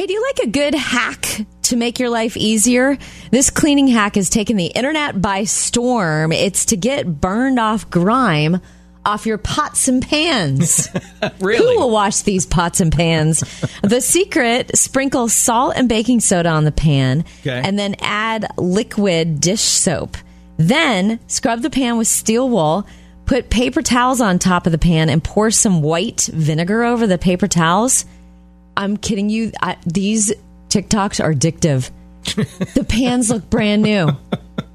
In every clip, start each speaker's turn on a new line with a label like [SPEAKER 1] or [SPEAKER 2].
[SPEAKER 1] Hey, do you like a good hack to make your life easier? This cleaning hack has taken the internet by storm. It's to get burned off grime off your pots and pans.
[SPEAKER 2] Really?
[SPEAKER 1] Who will wash these pots and pans? the secret sprinkle salt and baking soda on the pan
[SPEAKER 2] Okay.
[SPEAKER 1] and then add liquid dish soap. Then scrub the pan with steel wool. Put paper towels on top of the pan and pour some white vinegar over the paper towels. I'm kidding you. I, these TikToks are addictive. the pans look brand new.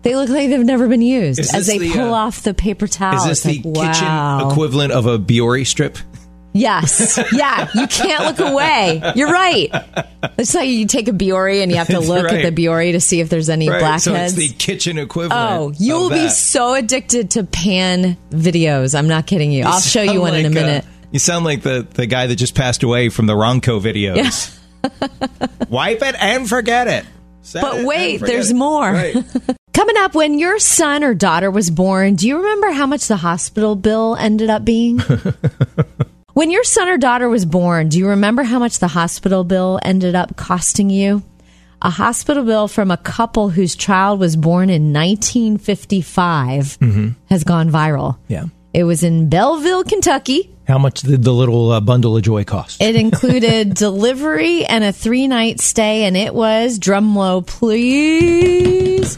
[SPEAKER 1] They look like they've never been used
[SPEAKER 2] Is
[SPEAKER 1] as they
[SPEAKER 2] the,
[SPEAKER 1] pull
[SPEAKER 2] uh,
[SPEAKER 1] off the paper towel.
[SPEAKER 2] Is this
[SPEAKER 1] It's
[SPEAKER 2] the
[SPEAKER 1] like,
[SPEAKER 2] kitchen
[SPEAKER 1] wow.
[SPEAKER 2] equivalent of a Biore strip?
[SPEAKER 1] Yes. Yeah. You can't look away. You're right. It's like you take a Biore and you have to look
[SPEAKER 2] Right.
[SPEAKER 1] at the Biore to see if there's any
[SPEAKER 2] So
[SPEAKER 1] blackheads.
[SPEAKER 2] it's the kitchen equivalent.
[SPEAKER 1] Oh, you will be so addicted to pan videos. I'm not kidding you. I'll show you one in a
[SPEAKER 2] like, uh,
[SPEAKER 1] minute.
[SPEAKER 2] You sound like the, the guy that just passed away from the Ronco videos. Wipe it and forget it. Set
[SPEAKER 1] But
[SPEAKER 2] and
[SPEAKER 1] wait, there's
[SPEAKER 2] it.
[SPEAKER 1] more.
[SPEAKER 2] Right.
[SPEAKER 1] Coming up, when your son or daughter was born, do you remember how much the hospital bill ended up being? when your son or daughter was born, do you remember how much the hospital bill ended up costing you? A hospital bill from a couple whose child was born in 1955 mm-hmm. has gone viral.
[SPEAKER 2] Yeah.
[SPEAKER 1] It was in Belleville, Kentucky.
[SPEAKER 2] How much did the little uh, bundle of joy cost?
[SPEAKER 1] It included delivery and a three night stay, and it was drumroll, please,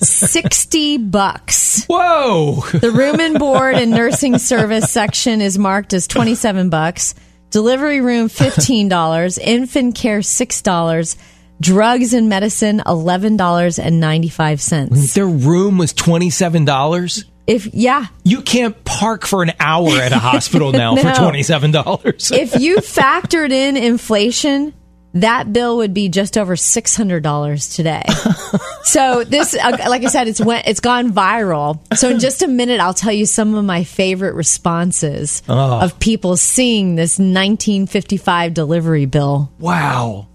[SPEAKER 1] sixty bucks.
[SPEAKER 2] Whoa!
[SPEAKER 1] The room and board and nursing service section is marked as twenty seven bucks. Delivery room fifteen dollars. Infant care six dollars. Drugs and medicine eleven dollars and ninety five cents.
[SPEAKER 2] Their room was twenty seven dollars.
[SPEAKER 1] If yeah,
[SPEAKER 2] You can't park for an hour at a hospital now
[SPEAKER 1] No.
[SPEAKER 2] for twenty seven dollars.
[SPEAKER 1] if you factored in inflation, that bill would be just over six hundred dollars today. so this, uh, like I said, it's went, it's gone viral. So in just a minute, I'll tell you some of my favorite responses of people seeing this 1955 delivery bill.
[SPEAKER 2] Wow.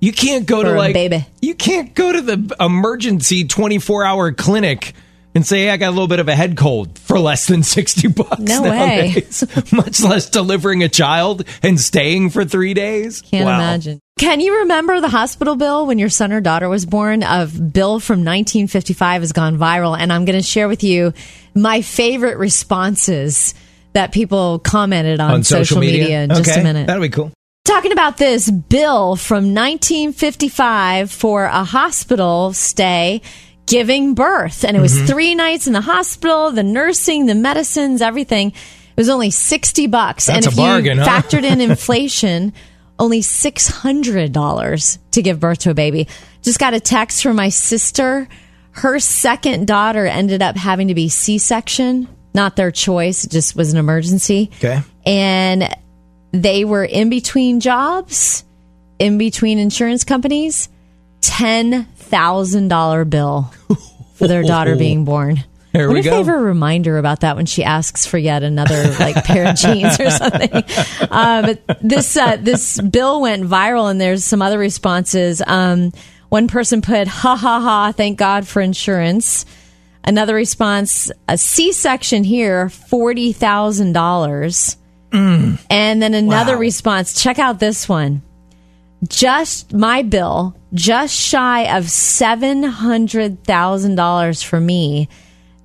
[SPEAKER 2] You can't go
[SPEAKER 1] For
[SPEAKER 2] to like
[SPEAKER 1] baby.
[SPEAKER 2] You can't go to the emergency 24-hour clinic and say hey, I got a little bit of a head cold for less than 60 bucks
[SPEAKER 1] No way.
[SPEAKER 2] Much less delivering a child and staying for 3 days.
[SPEAKER 1] Can't
[SPEAKER 2] Wow.
[SPEAKER 1] imagine. Can you remember the hospital bill when your son or daughter was born? Of bill from 1955 has gone viral, and I'm going to share with you my favorite responses that people commented on,
[SPEAKER 2] On social, media,
[SPEAKER 1] in just a minute.
[SPEAKER 2] That'll be cool.
[SPEAKER 1] Talking about this bill from 1955 for a hospital stay giving birth. And it was
[SPEAKER 2] Mm-hmm.
[SPEAKER 1] three nights in the hospital, the nursing, the medicines, everything. It was only 60 bucks. and if
[SPEAKER 2] bargain,
[SPEAKER 1] you
[SPEAKER 2] huh?
[SPEAKER 1] factored in inflation, only $600 to give birth to a baby. Just got a text from my sister. Her second daughter ended up having to be C section, not their choice, it just was an emergency
[SPEAKER 2] Okay.
[SPEAKER 1] and they were in between jobs, in between insurance companies, ten thousand dollar bill for their daughter being born.
[SPEAKER 2] There
[SPEAKER 1] What if
[SPEAKER 2] go.
[SPEAKER 1] they have a reminder about that when she asks for yet another like pair of jeans or something? Uh, but this uh, this bill went viral, and there's some other responses. Um, one person put, "Ha ha ha! Thank God for insurance." Another response: a C-section here, forty thousand dollars. And then another
[SPEAKER 2] Wow.
[SPEAKER 1] response. Check out this one. Just my bill, just shy of seven hundred thousand dollars for me.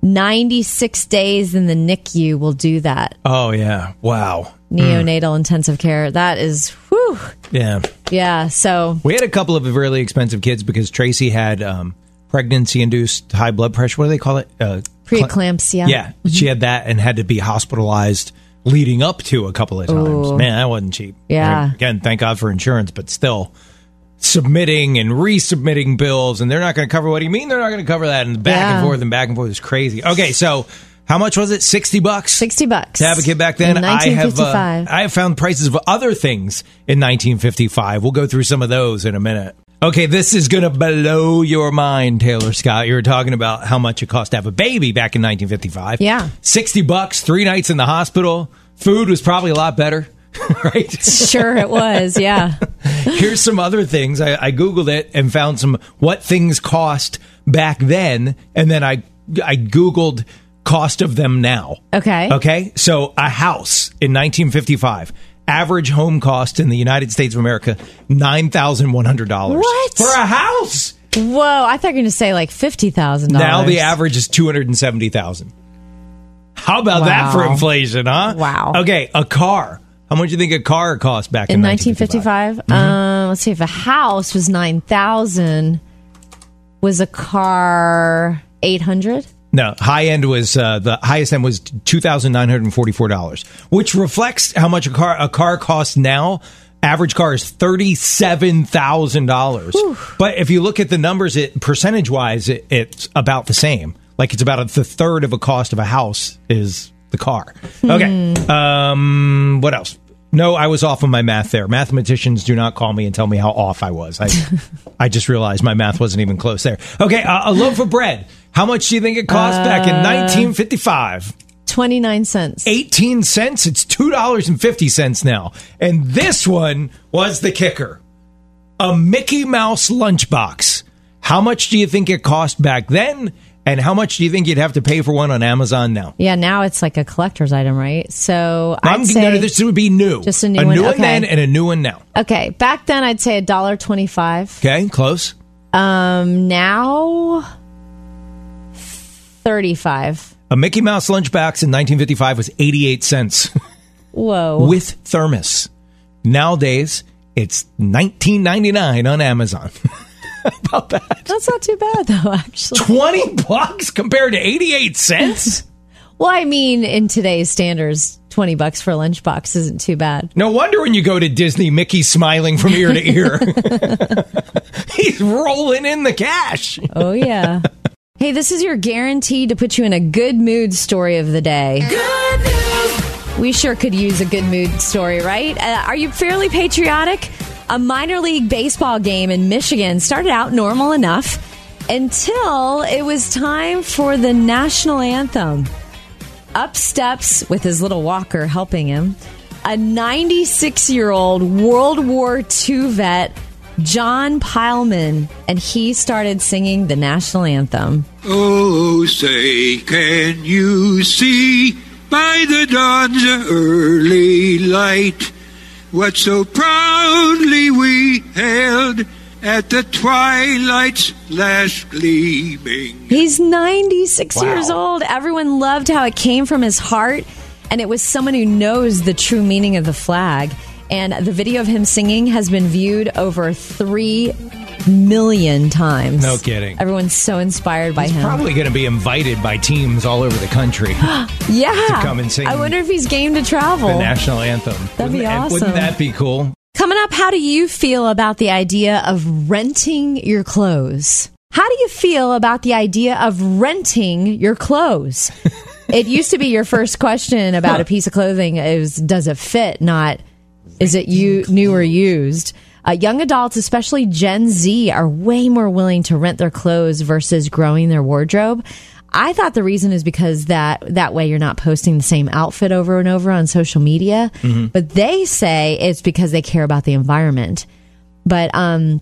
[SPEAKER 1] Ninety six days in the NICU will do that.
[SPEAKER 2] Oh yeah. Wow.
[SPEAKER 1] Neonatal intensive care. That is whew.
[SPEAKER 2] Yeah.
[SPEAKER 1] Yeah. So
[SPEAKER 2] We had a couple of really expensive kids because Tracy had um, pregnancy-induced high blood pressure. What do they call it? Uh, cl-
[SPEAKER 1] preeclampsia.
[SPEAKER 2] Yeah, she had that and had to be hospitalized leading up to a couple of times. Man, that wasn't cheap.
[SPEAKER 1] Yeah.
[SPEAKER 2] And again, thank God for insurance, but still submitting and resubmitting bills, and they're not going to cover. What do you mean they're not going to cover that? And back and forth and back and forth is crazy. Okay, so How much was it? Sixty bucks.
[SPEAKER 1] 60 bucks.
[SPEAKER 2] to have a kid back then.
[SPEAKER 1] In
[SPEAKER 2] I have uh,
[SPEAKER 1] 1955.
[SPEAKER 2] I have found prices of other things in 1955. We'll go through some of those in a minute. Okay, this is going to blow your mind, Taylor Scott. You were talking about how much it cost to have a baby back in 1955.
[SPEAKER 1] Yeah.
[SPEAKER 2] 60 bucks, 3 nights in the hospital. Food was probably a lot better, right?
[SPEAKER 1] Sure, it was. Yeah.
[SPEAKER 2] Here's some other things. I, I googled it and found some what things cost back then, and then I I googled cost of them now.
[SPEAKER 1] Okay.
[SPEAKER 2] Okay. So a house in 1955, average home cost in the United States of America nine thousand one hundred dollars.
[SPEAKER 1] What?
[SPEAKER 2] for a house?
[SPEAKER 1] Whoa, I thought you were going to say like $50,000.
[SPEAKER 2] Now the average is two hundred and seventy thousand. How about that for inflation, huh?
[SPEAKER 1] Wow.
[SPEAKER 2] Okay, a car. How much do you think a car cost back in,
[SPEAKER 1] in
[SPEAKER 2] 1955?
[SPEAKER 1] 1955. Um, let's see if a house was 9,000 was a car 800?
[SPEAKER 2] No, high end was uh, the highest end was two thousand nine hundred forty four dollars, which reflects how much a car a car costs now. Average car is thirty seven thousand dollars. But if you look at the numbers, it percentage wise, it, it's about the same. Like it's about a, the third of a cost of a house is the car. Okay. Um, what else? No, I was off on my math there. Mathematicians do not call me and tell me how off I was. I, I just realized my math wasn't even close there. Okay, uh, a loaf of bread. How much do you think it cost back in 1955?
[SPEAKER 1] 29 cents.
[SPEAKER 2] 18 cents. It's $2.50 now. And this one was the kicker a Mickey Mouse lunchbox. How much do you think it cost back then? And how much do you think you'd have to pay for one on Amazon now?
[SPEAKER 1] Yeah, now it's like a collector's item, right? So
[SPEAKER 2] I'm
[SPEAKER 1] I'd say
[SPEAKER 2] this would be new.
[SPEAKER 1] Just a new
[SPEAKER 2] a
[SPEAKER 1] one,
[SPEAKER 2] new one
[SPEAKER 1] okay.
[SPEAKER 2] then and a new one now.
[SPEAKER 1] okay. Back then, I'd say a dollar twenty-five.
[SPEAKER 2] Okay, close.
[SPEAKER 1] Um, now thirty-five.
[SPEAKER 2] A Mickey Mouse lunchbox in 1955 was 88 cents
[SPEAKER 1] Whoa.
[SPEAKER 2] with thermos. Nowadays, it's 19.99 on Amazon. About that?
[SPEAKER 1] That's not too bad, though. Actually.
[SPEAKER 2] 20 bucks compared to 88 cents?
[SPEAKER 1] Well, I mean, in today's standards, twenty bucks for a lunchbox isn't too bad.
[SPEAKER 2] No wonder when you go to Disney, Mickey's smiling from ear to ear. He's rolling in the cash.
[SPEAKER 1] Oh yeah. Hey, this is your guarantee to put you in a good mood story of the day. We sure could use a good mood story, right? Uh, are you fairly patriotic? A minor league baseball game in Michigan started out normal enough until it was time for the national anthem. Up steps with his little walker helping him, a 96 year old World War II vet, John Pileman, and he started singing the national anthem.
[SPEAKER 3] Oh, say, can you see by the dawn's early light what so proudly we hailed? at the twilight's last gleaming?
[SPEAKER 1] He's 96
[SPEAKER 2] Wow.
[SPEAKER 1] years old. Everyone loved how it came from his heart, and it was someone who knows the true meaning of the flag. And the video of him singing has been viewed over 3 million times.
[SPEAKER 2] No kidding.
[SPEAKER 1] Everyone's so inspired by
[SPEAKER 2] He's
[SPEAKER 1] him.
[SPEAKER 2] probably going to be invited by teams all over the country.
[SPEAKER 1] yeah.
[SPEAKER 2] to come and sing
[SPEAKER 1] I wonder if he's game to travel.
[SPEAKER 2] the national anthem.
[SPEAKER 1] That'd be
[SPEAKER 2] Wouldn't- and
[SPEAKER 1] awesome.
[SPEAKER 2] Wouldn't that be cool?
[SPEAKER 1] Coming up, how do you feel about the idea of renting your clothes? How do you feel about the idea of renting your clothes? it used to be your first question about a piece of clothing is does it fit, not is it you new or used? Uh, young adults, especially Gen Z, are way more willing to rent their clothes versus growing their wardrobe. I thought the reason is because that that way you're not posting the same outfit over and over on social media. But they say it's because they care about the environment. But um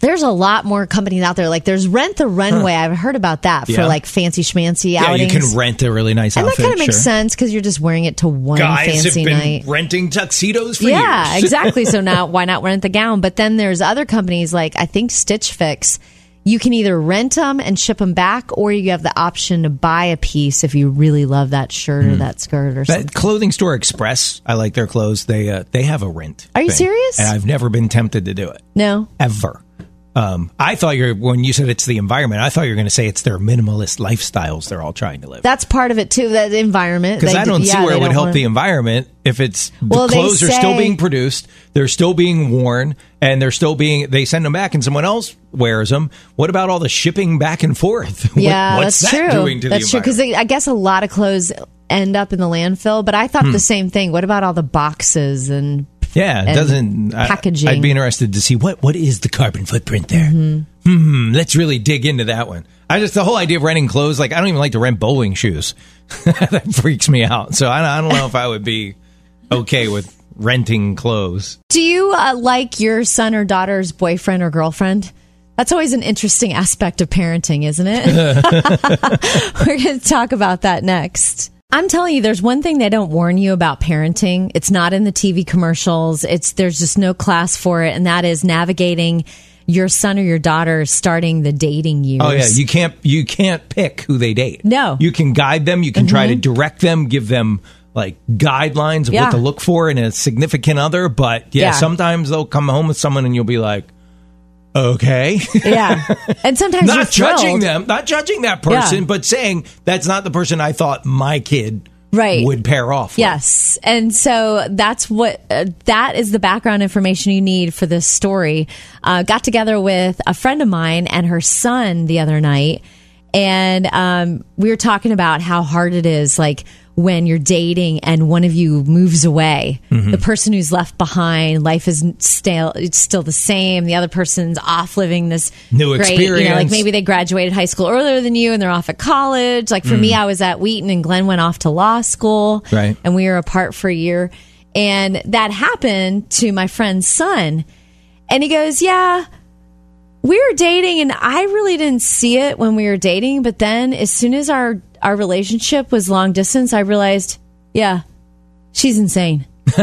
[SPEAKER 1] there's a lot more companies out there. Like there's Rent the Runway. I've heard about that for
[SPEAKER 2] Yeah.
[SPEAKER 1] like fancy schmancy
[SPEAKER 2] Yeah,
[SPEAKER 1] outings.
[SPEAKER 2] you can rent a really nice
[SPEAKER 1] and that kind of makes
[SPEAKER 2] sure.
[SPEAKER 1] sense because you're just wearing it to one
[SPEAKER 2] Guys
[SPEAKER 1] fancy
[SPEAKER 2] have been
[SPEAKER 1] night.
[SPEAKER 2] renting tuxedos for
[SPEAKER 1] Yeah,
[SPEAKER 2] years.
[SPEAKER 1] exactly. So now why not rent the gown? But then there's other companies like I think Stitch Fix. You can either rent them and ship them back, or you have the option to buy a piece if you really love that shirt or that skirt or something.
[SPEAKER 2] That clothing store Express, I like their clothes. They uh, they have a rent.
[SPEAKER 1] Are you
[SPEAKER 2] thing.
[SPEAKER 1] serious?
[SPEAKER 2] And I've never been tempted to do it
[SPEAKER 1] no,
[SPEAKER 2] ever. Um, I thought you're when you said it's the environment. I thought you were going to say it's their minimalist lifestyles they're all trying to live.
[SPEAKER 1] That's part of it too. That environment.
[SPEAKER 2] Because I don't see
[SPEAKER 1] yeah,
[SPEAKER 2] where it would help
[SPEAKER 1] wanna-
[SPEAKER 2] the environment if it's
[SPEAKER 1] Well,
[SPEAKER 2] the clothes are still being produced, they're still being worn, and they're still being they send them back and someone else wears them. What about all the shipping back and forth? What-
[SPEAKER 1] Yeah,
[SPEAKER 2] what's
[SPEAKER 1] that's
[SPEAKER 2] that
[SPEAKER 1] true.
[SPEAKER 2] doing to
[SPEAKER 1] that's
[SPEAKER 2] the
[SPEAKER 1] true because? I guess a lot of clothes end up in the landfill. But I thought
[SPEAKER 2] Hmm.
[SPEAKER 1] the same thing. What about all the boxes and
[SPEAKER 2] Yeah, it doesn't I-
[SPEAKER 1] packaging.
[SPEAKER 2] I'd be interested to see what what is the carbon footprint there.
[SPEAKER 1] Mm-hmm.
[SPEAKER 2] Hmm, let's really dig into that one. I just the whole idea of renting clothes, like I don't even like to rent bowling shoes. that freaks me out. So I, I don't know if I would be okay with renting clothes.
[SPEAKER 1] Do you uh, like your son or daughter's boyfriend or girlfriend? That's always an interesting aspect of parenting, isn't it? We're going to talk about that next. I'm telling you, there's one thing they don't warn you about parenting. It's not in the TV commercials. It's there's just no class for it, and that is navigating your son or your daughter starting the dating years.
[SPEAKER 2] Oh yeah, you can't you can't pick who they date.
[SPEAKER 1] No.
[SPEAKER 2] you can guide them. You can try to mm-hmm. direct them, give them like guidelines of
[SPEAKER 1] Yeah.
[SPEAKER 2] what to look for in a significant other. But yeah,
[SPEAKER 1] Yeah.
[SPEAKER 2] sometimes they'll come home with someone and you'll be like, okay,
[SPEAKER 1] yeah, and sometimes
[SPEAKER 2] not judging them, not judging that person,
[SPEAKER 1] Yeah.
[SPEAKER 2] but saying that's not the person I thought my kid
[SPEAKER 1] Right.
[SPEAKER 2] would pair off. with.
[SPEAKER 1] Yes. And so that's what, uh, that is the background information you need for this story. Uh, got together with a friend of mine and her son the other night. And um, we were talking about how hard it is, like when you're dating and one of you moves away,
[SPEAKER 2] Mm-hmm.
[SPEAKER 1] the person who's left behind, life is still it's still the same. The other person's off living this
[SPEAKER 2] New
[SPEAKER 1] great, You know, like maybe they graduated high school earlier than you and they're off at college. Like for me, I was at Wheaton and Glenn went off to law school.
[SPEAKER 2] Mm. Right.
[SPEAKER 1] And we were apart for a year. And that happened to my friend's son. And he goes, Yeah, we were dating and I really didn't see it when we were dating. But then as soon as our, our relationship was long distance, I realized, yeah, she's insane.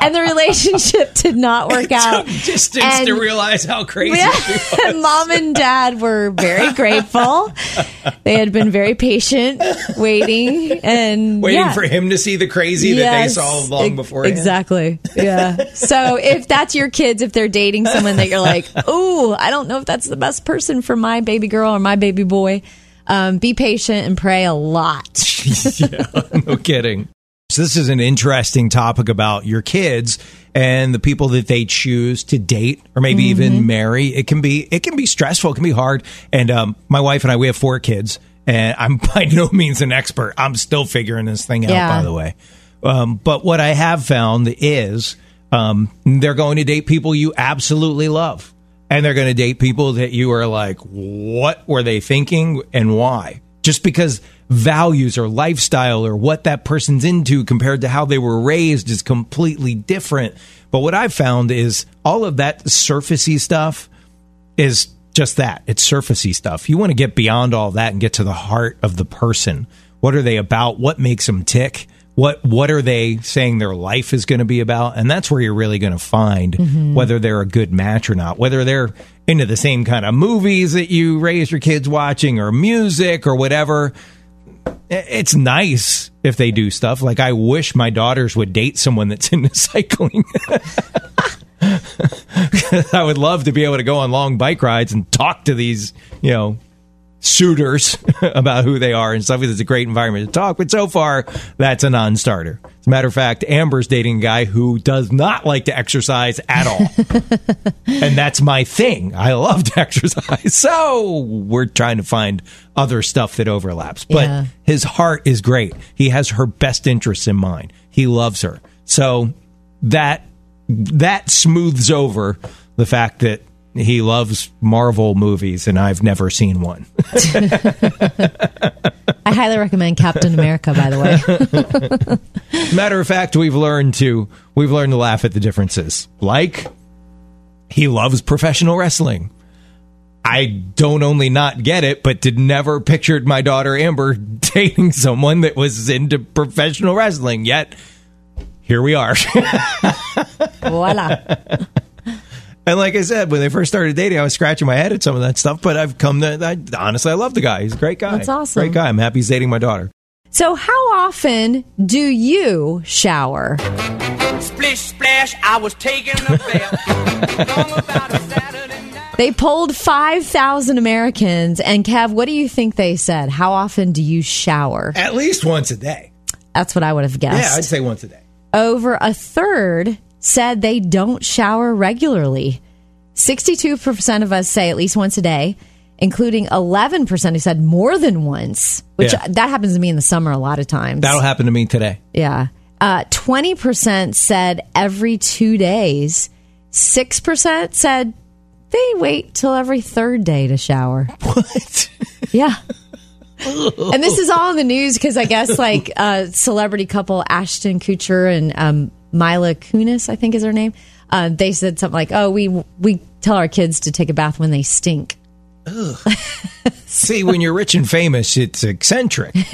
[SPEAKER 1] and the relationship did not work out.
[SPEAKER 2] distance
[SPEAKER 1] And-
[SPEAKER 2] to realize how crazy.
[SPEAKER 1] Yeah. Mom and dad were very grateful. They had been very patient, waiting and
[SPEAKER 2] Waiting
[SPEAKER 1] yeah.
[SPEAKER 2] for him to see the crazy that they
[SPEAKER 1] Yes,
[SPEAKER 2] saw long before.
[SPEAKER 1] Exactly. Yeah. so if that's your kids, if they're dating someone that you're like, oh, I don't know if that's the best person for my baby girl or my baby boy, um, be patient and pray a lot.
[SPEAKER 2] yeah, no kidding. So this is an interesting topic about your kids and the people that they choose to date or maybe
[SPEAKER 1] Mm-hmm.
[SPEAKER 2] even marry. It can be it can be stressful. It can be hard. And um, my wife and I we have four kids, and I'm by no means an expert. I'm still figuring this thing out.
[SPEAKER 1] Yeah.
[SPEAKER 2] By the way, um, but what I have found is um, they're going to date people you absolutely love, and they're going to date people that you are like, what were they thinking and why? Just because values or lifestyle or what that person's into compared to how they were raised is completely different. But what I've found is all of that surfacey stuff is just that. It's surfacey stuff. You want to get beyond all that and get to the heart of the person. What are they about? What makes them tick? What what are they saying their life is going to be about? And that's where you're really going to find mm-hmm. whether they're a good match or not. Whether they're into the same kind of movies that you raise your kids watching or music or whatever. It's nice if they do stuff. Like I wish my daughters would date someone that's into cycling. I would love to be able to go on long bike rides and talk to these, you know, suitors about who they are and stuff. It's a great environment to talk, but so far that's a non-starter. As a matter of fact, Amber's dating a guy who does not like to exercise at all, and that's my thing. I love to exercise, so we're trying to find other stuff that overlaps. But
[SPEAKER 1] Yeah.
[SPEAKER 2] his heart is great. He has her best interests in mind. He loves her, so that that smooths over the fact that he loves Marvel movies and I've never seen one.
[SPEAKER 1] I highly recommend Captain America, by the way.
[SPEAKER 2] Matter of fact, we've learned to we've learned to laugh at the differences. Like he loves professional wrestling. I don't only not get it, but did never pictured my daughter Amber dating someone that was into professional wrestling. Yet here we are.
[SPEAKER 1] Voila.
[SPEAKER 2] And like I said, when they first started dating, I was scratching my head at some of that stuff. But I've come to, I, honestly, I love the guy. He's a great guy.
[SPEAKER 1] That's awesome.
[SPEAKER 2] Great guy. I'm happy he's dating my daughter.
[SPEAKER 1] So, how often do you shower?
[SPEAKER 4] Splish splash, I was taking a bath. Long about a Saturday night.
[SPEAKER 1] They polled 5,000 Americans. And Kev, what do you think they said? How often do you shower?
[SPEAKER 2] At least once a day.
[SPEAKER 1] That's what I would have guessed.
[SPEAKER 2] Yeah, I'd say once a day.
[SPEAKER 1] Over a third said they don't shower regularly. 62% of us say at least once a day, including 11% who said more than once, which
[SPEAKER 2] Yeah.
[SPEAKER 1] that happens to me in the summer a lot of times.
[SPEAKER 2] That'll happen to me today.
[SPEAKER 1] Yeah. Uh, 20% said every two days. 6% said they wait till every third day to shower.
[SPEAKER 2] What?
[SPEAKER 1] Yeah. and this is all in the news because I guess like uh, celebrity couple Ashton Kutcher and um, Mila Kunis, I think is her name. Uh, they said something like, "Oh, we we tell our kids to take a bath when they stink."
[SPEAKER 2] See, when you're rich and famous, it's eccentric.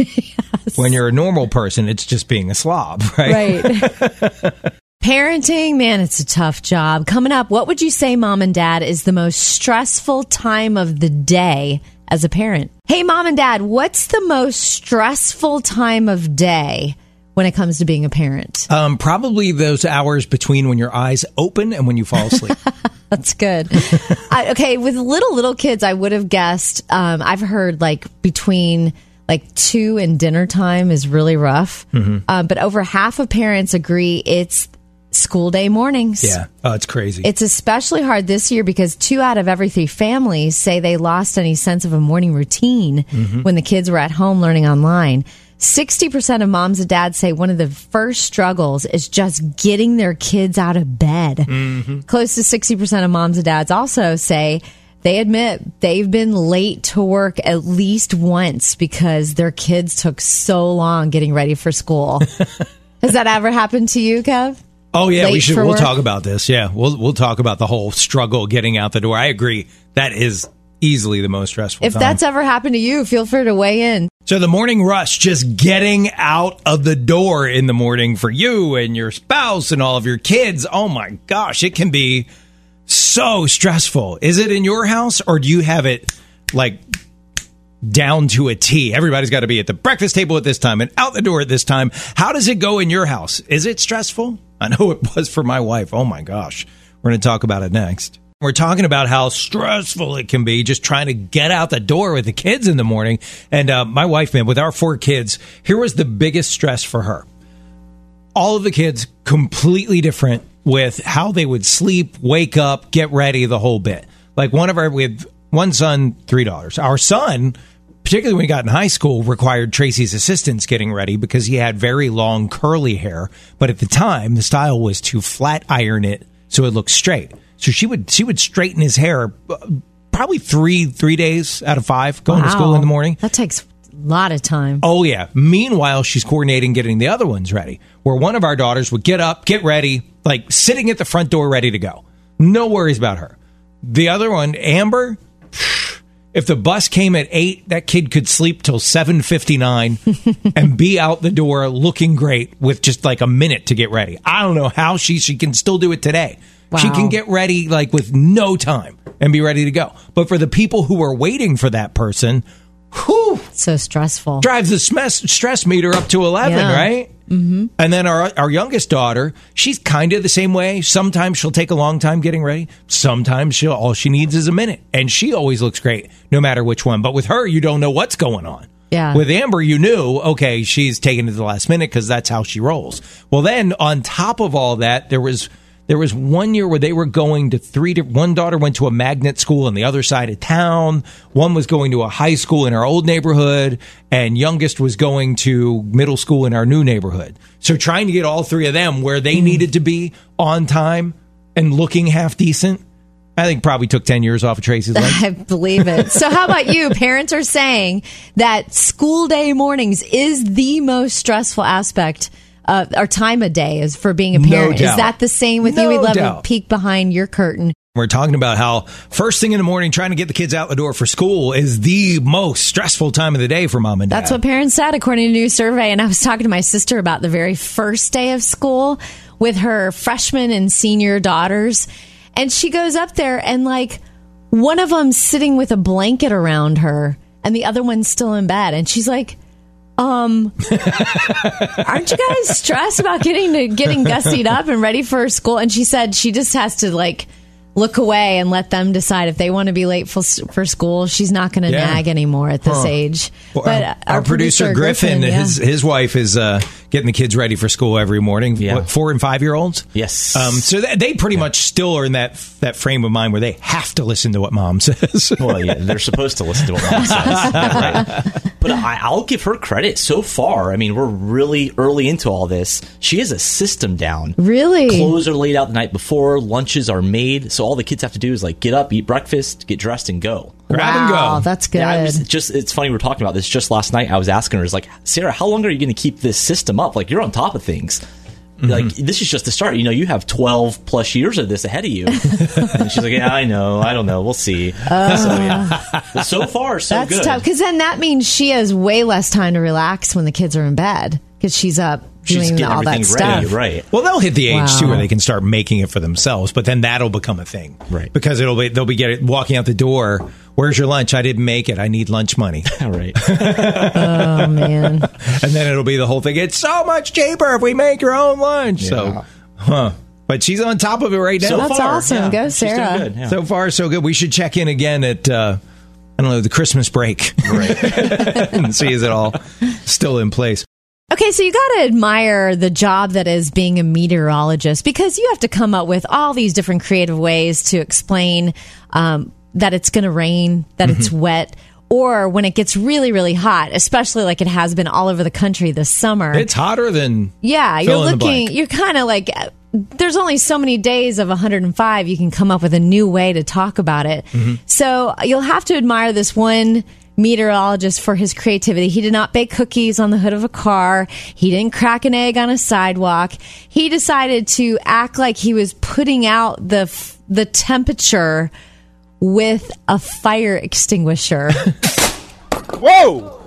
[SPEAKER 2] When you're a normal person, it's just being a slob, right?
[SPEAKER 1] Right. Parenting, man, it's a tough job. Coming up, what would you say, mom and dad, is the most stressful time of the day as a parent? Hey, mom and dad, what's the most stressful time of day when it comes to being a parent?
[SPEAKER 2] Um, probably those hours between when your eyes open and when you fall asleep.
[SPEAKER 1] That's good. I, okay, with little little kids, I would have guessed. Um, I've heard like between like two and dinner time is really rough. Uh, but over half of parents agree it's school day mornings.
[SPEAKER 2] yeah. Oh, it's crazy.
[SPEAKER 1] It's especially hard this year because two out of every three families say they lost any sense of a morning routine when the kids were at home learning online. 60% of moms and dads say one of the first struggles is just getting their kids out of bed. Mm-hmm. Close to 60% of moms and dads also say they admit they've been late to work at least once because their kids took so long getting ready for school. Has that ever happened to you, Kev?
[SPEAKER 2] Oh yeah, we should. We'll
[SPEAKER 1] work?
[SPEAKER 2] talk about this. Yeah, we'll we'll talk about the whole struggle getting out the door. I agree. That is easily the most stressful.
[SPEAKER 1] If
[SPEAKER 2] time.
[SPEAKER 1] that's ever happened to you, feel free to weigh in.
[SPEAKER 2] so, the morning rush, just getting out of the door in the morning for you and your spouse and all of your kids. Oh my gosh, it can be so stressful. Is it in your house or do you have it like down to a T. Everybody's got to be at the breakfast table at this time and out the door at this time. How does it go in your house? Is it stressful? I know it was for my wife. Oh my gosh. We're going to talk about it next. We're talking about how stressful it can be just trying to get out the door with the kids in the morning. And uh, my wife, man, with our four kids, here was the biggest stress for her all of the kids completely different with how they would sleep, wake up, get ready, the whole bit. Like one of our, we had one son, three daughters. Our son, particularly when he got in high school, required Tracy's assistance getting ready because he had very long curly hair. But at the time, the style was to flat iron it so it looked straight. So she would she would straighten his hair uh, probably three three days out of five going to school in the morning.
[SPEAKER 1] That takes a lot of time.
[SPEAKER 2] Oh yeah. Meanwhile, she's coordinating getting the other ones ready. Where one of our daughters would get up, get ready, like sitting at the front door ready to go. No worries about her. The other one, Amber, if the bus came at 8, that kid could sleep till 7:59 and be out the door looking great with just like a minute to get ready. I don't know how she she can still do it today. She can get ready like with no time and be ready to go. But for the people who are waiting for that person, whew,
[SPEAKER 1] So stressful.
[SPEAKER 2] drives the stress, stress meter up to 11,
[SPEAKER 1] Yeah.
[SPEAKER 2] right? Mm-hmm. And then our, our youngest daughter, she's kind of the same way. Sometimes she'll take a long time getting ready. Sometimes she'll, all she needs is a minute. And she always looks great, no matter which one. But with her, you don't know what's going on.
[SPEAKER 1] Yeah.
[SPEAKER 2] With Amber, you knew, okay, she's taking it to the last minute because that's how she rolls. Well, then on top of all that, there was there was one year where they were going to three. One daughter went to a magnet school on the other side of town. One was going to a high school in our old neighborhood, and youngest was going to middle school in our new neighborhood. So trying to get all three of them where they hmm. needed to be on time and looking half decent. I think probably took ten years off of Tracy's life.
[SPEAKER 1] I believe it. So, how about you? Parents are saying that school day mornings is the most stressful aspect. Uh, or time of day is for being a parent.
[SPEAKER 2] doubt.
[SPEAKER 1] Is that the same with you? We'd love
[SPEAKER 2] doubt.
[SPEAKER 1] to peek behind your curtain.
[SPEAKER 2] We're talking about how first thing in the morning, trying to get the kids out the door for school is the most stressful time of the day for mom and dad.
[SPEAKER 1] That's what parents said, according to a new survey. And I was talking to my sister about the very first day of school with her freshman and senior daughters. And she goes up there and, like, one of them's sitting with a blanket around her and the other one's still in bed. And she's like, um, aren't you guys stressed about getting to getting gussied up and ready for school? And she said she just has to like look away and let them decide if they want to be late for, for school. She's not going to
[SPEAKER 2] Yeah.
[SPEAKER 1] nag anymore at this
[SPEAKER 2] Huh.
[SPEAKER 1] age.
[SPEAKER 2] Well,
[SPEAKER 1] but
[SPEAKER 2] our, our producer, Griffin,
[SPEAKER 1] yeah.
[SPEAKER 2] his his wife is uh, getting the kids ready for school every morning.
[SPEAKER 5] Yeah.
[SPEAKER 2] What, four and five year olds.
[SPEAKER 5] Yes.
[SPEAKER 2] Um, so th- they pretty much still are in that that frame of mind where they have to listen to what mom says.
[SPEAKER 5] Well, yeah, they're supposed to listen to what mom says. Right. But I, I'll give her credit. So far, I mean, we're really early into all this. She has a system down.
[SPEAKER 1] Really?
[SPEAKER 5] Clothes are laid out the night before. Lunches are made. So all the kids have to do is like get up, eat breakfast, get dressed, and go.
[SPEAKER 2] Grab and
[SPEAKER 1] wow,
[SPEAKER 2] go.
[SPEAKER 1] that's good.
[SPEAKER 5] Yeah, I was just it's funny we're talking about this just last night. I was asking her, "Is like Sarah, how long are you going to keep this system up? Like you're on top of things. Mm-hmm. Like this is just the start. You know, you have 12 plus years of this ahead of you." and she's like, "Yeah, I know. I don't know. We'll see." Uh, so yeah, so far so
[SPEAKER 1] That's
[SPEAKER 5] good.
[SPEAKER 1] tough because then that means she has way less time to relax when the kids are in bed because she's up
[SPEAKER 5] She's
[SPEAKER 1] doing
[SPEAKER 5] getting
[SPEAKER 1] all that
[SPEAKER 5] everything
[SPEAKER 1] stuff.
[SPEAKER 5] ready, right?
[SPEAKER 2] Well, they'll hit the age
[SPEAKER 1] Wow.
[SPEAKER 2] too where they can start making it for themselves, but then that'll become a thing,
[SPEAKER 5] Right.
[SPEAKER 2] Because it'll be they'll be getting walking out the door. Where's your lunch? I didn't make it. I need lunch money,
[SPEAKER 5] All right.
[SPEAKER 1] Oh man,
[SPEAKER 2] and then it'll be the whole thing. It's so much cheaper if we make your own lunch. So, huh? But she's on top of it right now.
[SPEAKER 5] So
[SPEAKER 1] That's
[SPEAKER 5] far,
[SPEAKER 1] awesome.
[SPEAKER 5] yeah,
[SPEAKER 1] Go,
[SPEAKER 5] she's
[SPEAKER 1] Sarah.
[SPEAKER 5] good, yeah.
[SPEAKER 2] So far, so good. We should check in again at uh, I don't know the Christmas break, right? and see is it all still in place.
[SPEAKER 1] Okay, so you got to admire the job that is being a meteorologist because you have to come up with all these different creative ways to explain um, that it's going to rain, that it's
[SPEAKER 2] Mm-hmm.
[SPEAKER 1] wet, or when it gets really, really hot, especially like it has been all over the country this summer.
[SPEAKER 2] It's hotter than
[SPEAKER 1] yeah, you're looking, you're kind of like, uh, there's only so many days of 105 you can come up with a new way to talk about it.
[SPEAKER 2] Mm-hmm.
[SPEAKER 1] So you'll have to admire this one meteorologist for his creativity. He did not bake cookies on the hood of a car. He didn't crack an egg on a sidewalk. He decided to act like he was putting out the f- the temperature with a fire extinguisher.
[SPEAKER 3] Whoa!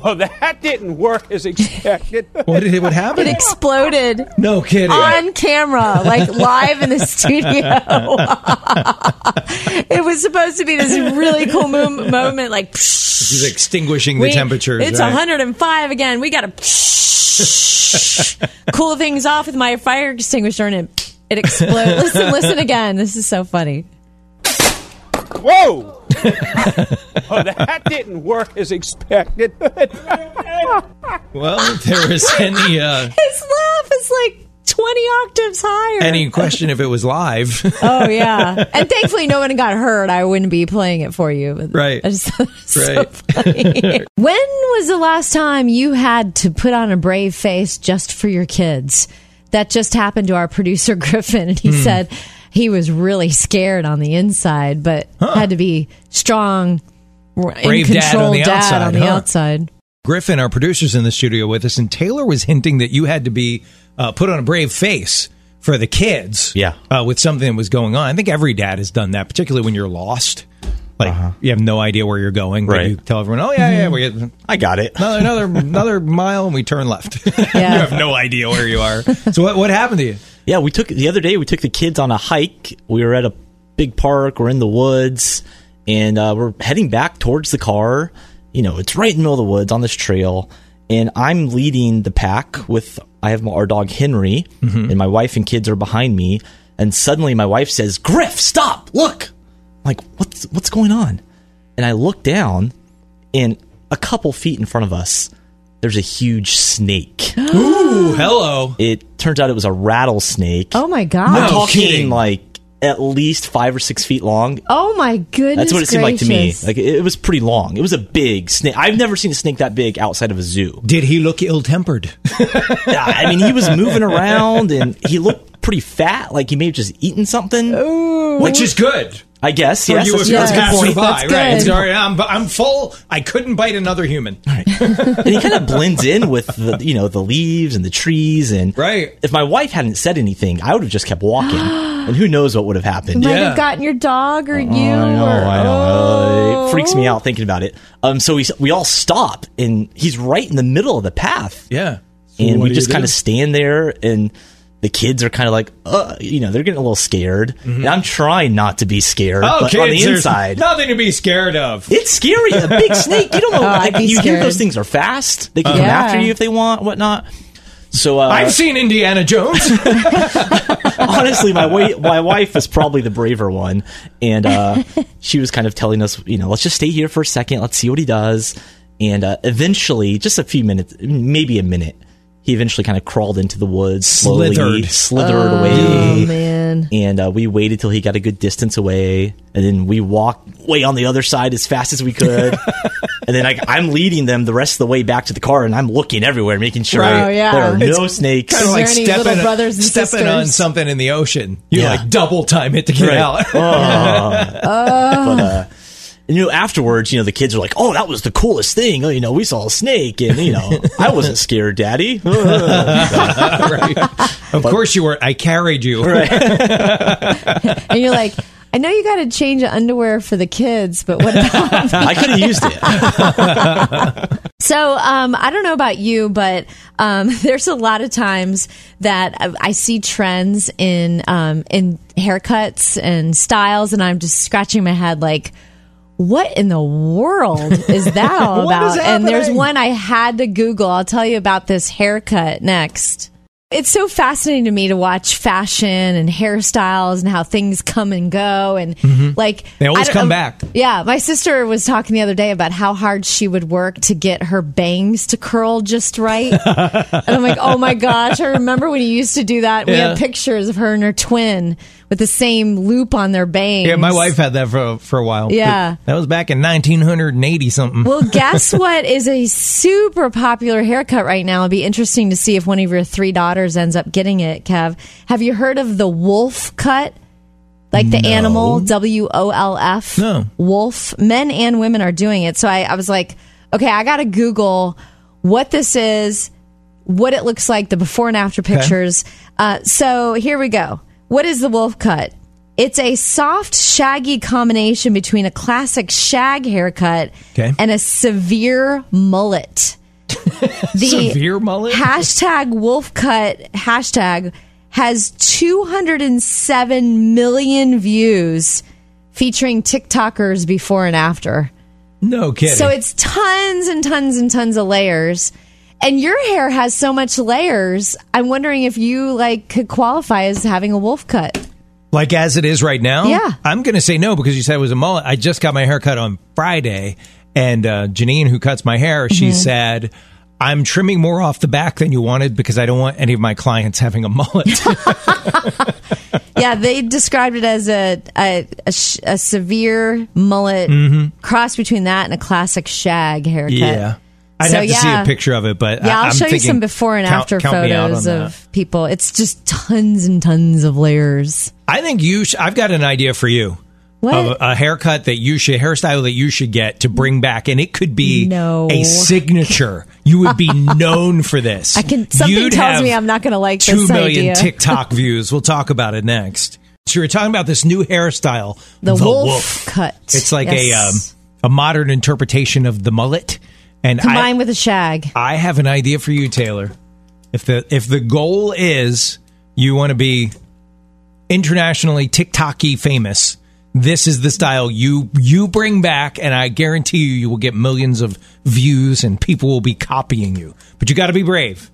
[SPEAKER 3] Well, that didn't work as expected.
[SPEAKER 2] what did it? What
[SPEAKER 1] it exploded.
[SPEAKER 2] no kidding.
[SPEAKER 1] on camera, like live in the studio. it was supposed to be this really cool mo- moment, like
[SPEAKER 2] He's extinguishing the
[SPEAKER 1] we-
[SPEAKER 2] temperatures.
[SPEAKER 1] It's
[SPEAKER 2] right?
[SPEAKER 1] 105 again. We got to cool things off with my fire extinguisher, and it it explodes. listen, listen again. This is so funny.
[SPEAKER 3] Whoa! well, that didn't work as expected.
[SPEAKER 2] Well, if there was any uh,
[SPEAKER 1] His laugh is like 20 octaves higher.
[SPEAKER 2] any question if it was live,
[SPEAKER 1] Oh yeah, and thankfully no one got hurt. I wouldn't be playing it for you. But
[SPEAKER 2] Right.
[SPEAKER 1] I just thought it was so funny. when was the last time you had to put on a brave face just for your kids? That just happened to our producer Griffin, and he said he was really scared on the inside, but had to be strong, in
[SPEAKER 2] Brave dad on the
[SPEAKER 1] dad
[SPEAKER 2] outside,
[SPEAKER 1] on the
[SPEAKER 2] huh?
[SPEAKER 1] outside.
[SPEAKER 2] Griffin, our producer's in the studio with us, and Taylor was hinting that you had to be uh, put on a brave face for the kids.
[SPEAKER 5] Yeah.
[SPEAKER 2] uh, with something that was going on. I think every dad has done that, particularly when you're lost. Like you have no idea where you're going, but
[SPEAKER 5] Right.
[SPEAKER 2] you tell everyone, "Oh yeah, yeah, we
[SPEAKER 5] I got it.
[SPEAKER 2] another another another mile, and we turn left."
[SPEAKER 1] Yeah.
[SPEAKER 2] you have no idea where you are. So what what happened to you?
[SPEAKER 5] Yeah, we took the other day. We took the kids on a hike. We were at a big park. We're in the woods, and uh, we're heading back towards the car. You know, it's right in the middle of the woods on this trail, and I'm leading the pack with I have our dog Henry, and my wife and kids are behind me. And suddenly, my wife says, "Griff, stop! Look!" I'm like, what's what's going on? And I look down, and a couple feet in front of us, there's a huge snake.
[SPEAKER 2] Ooh, hello.
[SPEAKER 5] it turns out it was a rattlesnake.
[SPEAKER 1] Oh my god!
[SPEAKER 5] I'm
[SPEAKER 1] god!
[SPEAKER 2] No.
[SPEAKER 5] talking
[SPEAKER 2] kidding.
[SPEAKER 5] like at least five or six feet long.
[SPEAKER 1] Oh my goodness!
[SPEAKER 5] That's what it seemed like to me.
[SPEAKER 1] gracious.
[SPEAKER 5] Like it, it was pretty long. It was a big snake. I've never seen a snake that big outside of a zoo.
[SPEAKER 2] Did he look ill tempered?
[SPEAKER 5] I mean, he was moving around and he looked pretty fat. Like he may have just eaten something.
[SPEAKER 2] Which is good.
[SPEAKER 5] I guess.
[SPEAKER 2] For
[SPEAKER 5] yes,
[SPEAKER 2] you
[SPEAKER 5] that's,
[SPEAKER 2] if you're
[SPEAKER 5] that's a
[SPEAKER 2] a
[SPEAKER 5] good point.
[SPEAKER 1] That's
[SPEAKER 2] right? Sorry, I'm, I'm full. I couldn't bite another human.
[SPEAKER 5] and he kind of blends in with the you know the leaves and the trees and
[SPEAKER 2] Right.
[SPEAKER 5] If my wife hadn't said anything, I would have just kept walking, and who knows what would have happened.
[SPEAKER 1] might
[SPEAKER 2] Yeah.
[SPEAKER 1] have gotten your dog or you.
[SPEAKER 5] I know,
[SPEAKER 1] or,
[SPEAKER 5] I know.
[SPEAKER 1] Oh.
[SPEAKER 5] It freaks me out thinking about it. Um, so we we all stop, and he's right in the middle of the path,
[SPEAKER 2] Yeah.
[SPEAKER 5] and we just kind
[SPEAKER 2] do?
[SPEAKER 5] of stand there, and the kids are kind of like, uh, you know, they're getting a little scared. And I'm trying not to be scared,
[SPEAKER 2] Oh,
[SPEAKER 5] but on the inside,
[SPEAKER 2] nothing to be scared of.
[SPEAKER 5] it's scary. A big snake. You don't know.
[SPEAKER 1] Oh,
[SPEAKER 5] like,
[SPEAKER 1] be
[SPEAKER 5] you hear those things are fast. They can come
[SPEAKER 1] Yeah.
[SPEAKER 5] after you if they want, whatnot. So uh,
[SPEAKER 2] I've seen Indiana Jones.
[SPEAKER 5] honestly, my wa- my wife is probably the braver one, and uh, she was kind of telling us, you know, let's just stay here for a second, let's see what he does, and uh, eventually, just a few minutes, maybe a minute, he eventually kind of crawled into the woods, slowly
[SPEAKER 2] Slithered.
[SPEAKER 5] slithered
[SPEAKER 1] Oh
[SPEAKER 5] away,
[SPEAKER 1] man.
[SPEAKER 5] and uh, we waited till he got a good distance away, and then we walked way on the other side as fast as we could. And then like, I'm leading them the rest of the way back to the car, and I'm looking everywhere, making sure
[SPEAKER 1] Right. Oh, yeah.
[SPEAKER 5] there are
[SPEAKER 1] It's
[SPEAKER 5] no snakes.
[SPEAKER 2] kind of like
[SPEAKER 1] there any
[SPEAKER 2] stepping,
[SPEAKER 1] brothers and
[SPEAKER 2] stepping on something in the ocean. You
[SPEAKER 5] Yeah.
[SPEAKER 2] like double time it to get
[SPEAKER 5] Right.
[SPEAKER 2] out.
[SPEAKER 5] but uh, and, you know, afterwards, you know, the kids are like, "Oh, that was the coolest thing." Oh, you know, we saw a snake, and you know, I wasn't scared, Daddy.
[SPEAKER 2] right. Of course you were. I carried you.
[SPEAKER 1] And you're like, I know you got to change underwear for the kids, but what about
[SPEAKER 5] I could have used it.
[SPEAKER 1] So um, I don't know about you, but um, there's a lot of times that I, I see trends in um, in haircuts and styles, and I'm just scratching my head like. What in the world is that all about? and there's one I had to Google. I'll tell you about this haircut next. It's so fascinating to me to watch fashion and hairstyles and how things come and go and like
[SPEAKER 2] Mm-hmm. They always come back.
[SPEAKER 1] yeah, my sister was talking the other day about how hard she would work to get her bangs to curl just right. and I'm like, oh my gosh, I remember when you used to do that. We have pictures of her and her twin with the same loop on their bangs.
[SPEAKER 2] Yeah, my wife had that for for a while.
[SPEAKER 1] Yeah.
[SPEAKER 2] that was back in 1980 something.
[SPEAKER 1] Well, guess what is a super popular haircut right now? It'd be interesting to see if one of your three daughters ends up getting it, Kev. Have you heard of the wolf cut? Like the animal, W O L F.
[SPEAKER 2] No.
[SPEAKER 1] Wolf. Men and women are doing it. So I, I was like, okay, I got to Google what this is, what it looks like, the before and after pictures. Uh, so here we go. What is the wolf cut? It's a soft, shaggy combination between a classic shag haircut
[SPEAKER 2] Okay.
[SPEAKER 1] and a severe mullet. The
[SPEAKER 2] Severe mullet?
[SPEAKER 1] hashtag wolf cut hashtag has 207 million views featuring TikTokers before and after.
[SPEAKER 2] no kidding.
[SPEAKER 1] So it's tons and tons and tons of layers. And your hair has so much layers. I'm wondering if you like could qualify as having a wolf cut.
[SPEAKER 2] like as it is right now.
[SPEAKER 1] Yeah.
[SPEAKER 2] I'm going to say no because you said it was a mullet. I just got my hair cut on Friday, and uh, Janine, who cuts my hair, she
[SPEAKER 1] Mm-hmm.
[SPEAKER 2] said. I'm trimming more off the back than you wanted because I don't want any of my clients having a mullet.
[SPEAKER 1] Yeah, they described it as a a, a, sh- a severe mullet cross between that and a classic shag haircut.
[SPEAKER 2] Mm-hmm. yeah. I'd
[SPEAKER 1] So,
[SPEAKER 2] have to see a picture of it, but
[SPEAKER 1] Yeah,
[SPEAKER 2] I,
[SPEAKER 1] I'll
[SPEAKER 2] am
[SPEAKER 1] show you some before and
[SPEAKER 2] count-
[SPEAKER 1] after
[SPEAKER 2] count
[SPEAKER 1] photos of
[SPEAKER 2] that.
[SPEAKER 1] people. It's just tons and tons of layers.
[SPEAKER 2] I think you. Sh- I've got an idea for you.
[SPEAKER 1] What?
[SPEAKER 2] Of a, haircut that you should, hairstyle that you should get to bring back, and it could be
[SPEAKER 1] No.
[SPEAKER 2] a signature. You would be known for this.
[SPEAKER 1] I can. Something
[SPEAKER 2] You'd
[SPEAKER 1] tells me I'm not going to like
[SPEAKER 2] two million. TikTok views. We'll talk about it next. So you're talking about this new hairstyle,
[SPEAKER 1] the, wolf, cut.
[SPEAKER 2] It's like
[SPEAKER 1] Yes.
[SPEAKER 2] a um, a modern interpretation of the mullet, and I,
[SPEAKER 1] combined with a shag.
[SPEAKER 2] I have an idea for you, Taylor. If the if the goal is you want to be internationally TikToky famous, this is the style you you bring back, and I guarantee you you will get millions of views and people will be copying you. But you got to be brave.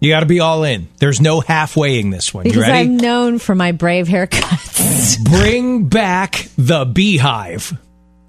[SPEAKER 2] You got to be all in. There's no halfwaying this one. You
[SPEAKER 1] Because
[SPEAKER 2] ready?
[SPEAKER 1] I'm known for my brave haircuts.
[SPEAKER 2] Bring back the beehive.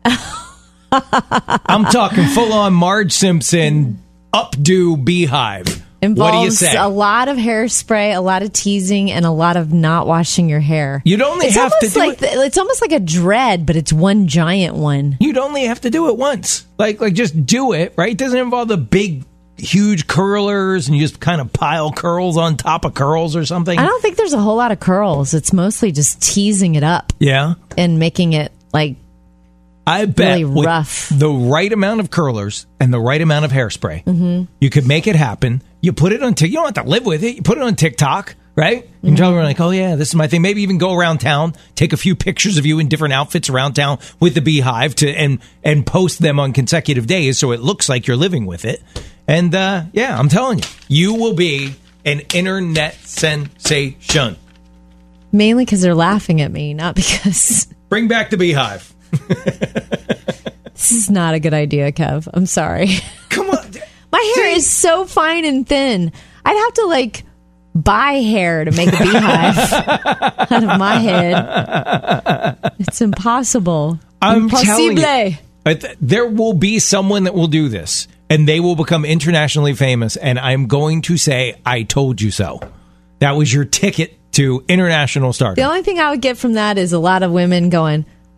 [SPEAKER 2] I'm talking full on Marge Simpson updo beehive.
[SPEAKER 1] Involves
[SPEAKER 2] what do you say?
[SPEAKER 1] a lot of hairspray, a lot of teasing, and a lot of not washing your hair.
[SPEAKER 2] You'd only
[SPEAKER 1] it's
[SPEAKER 2] have to
[SPEAKER 1] almost
[SPEAKER 2] do
[SPEAKER 1] like
[SPEAKER 2] it-
[SPEAKER 1] the- it's almost like a dread, but it's one giant one.
[SPEAKER 2] You'd only have to do it once. Like like just do it, right? It doesn't involve the big huge curlers and you just kind of pile curls on top of curls or something.
[SPEAKER 1] I don't think there's a whole lot of curls. It's mostly just teasing it up
[SPEAKER 2] yeah.
[SPEAKER 1] and making it like
[SPEAKER 2] I bet
[SPEAKER 1] Really
[SPEAKER 2] with
[SPEAKER 1] rough.
[SPEAKER 2] the right amount of curlers and the right amount of hairspray,
[SPEAKER 1] Mm-hmm.
[SPEAKER 2] you could make it happen. You put it on TikTok. You don't have to live with it. You put it on TikTok, right? You can tell
[SPEAKER 1] Mm-hmm.
[SPEAKER 2] everyone like, oh yeah, this is my thing. Maybe even go around town, take a few pictures of you in different outfits around town with the beehive to and and post them on consecutive days so it looks like you're living with it. And uh, yeah, I'm telling you, you will be an internet sensation.
[SPEAKER 1] Mainly because they're laughing at me, not because
[SPEAKER 2] Bring back the beehive.
[SPEAKER 1] this is not a good idea, Kev. I'm sorry.
[SPEAKER 2] Come on.
[SPEAKER 1] My hair is so fine and thin. I'd have to like buy hair to make a beehive out of my head. It's impossible.
[SPEAKER 2] I'm telling you,
[SPEAKER 1] Impossible.
[SPEAKER 2] uh, th- there will be someone that will do this, and they will become internationally famous. And I'm going to say, "I told you so." That was your ticket to international stardom.
[SPEAKER 1] The only thing I would get from that is a lot of women going,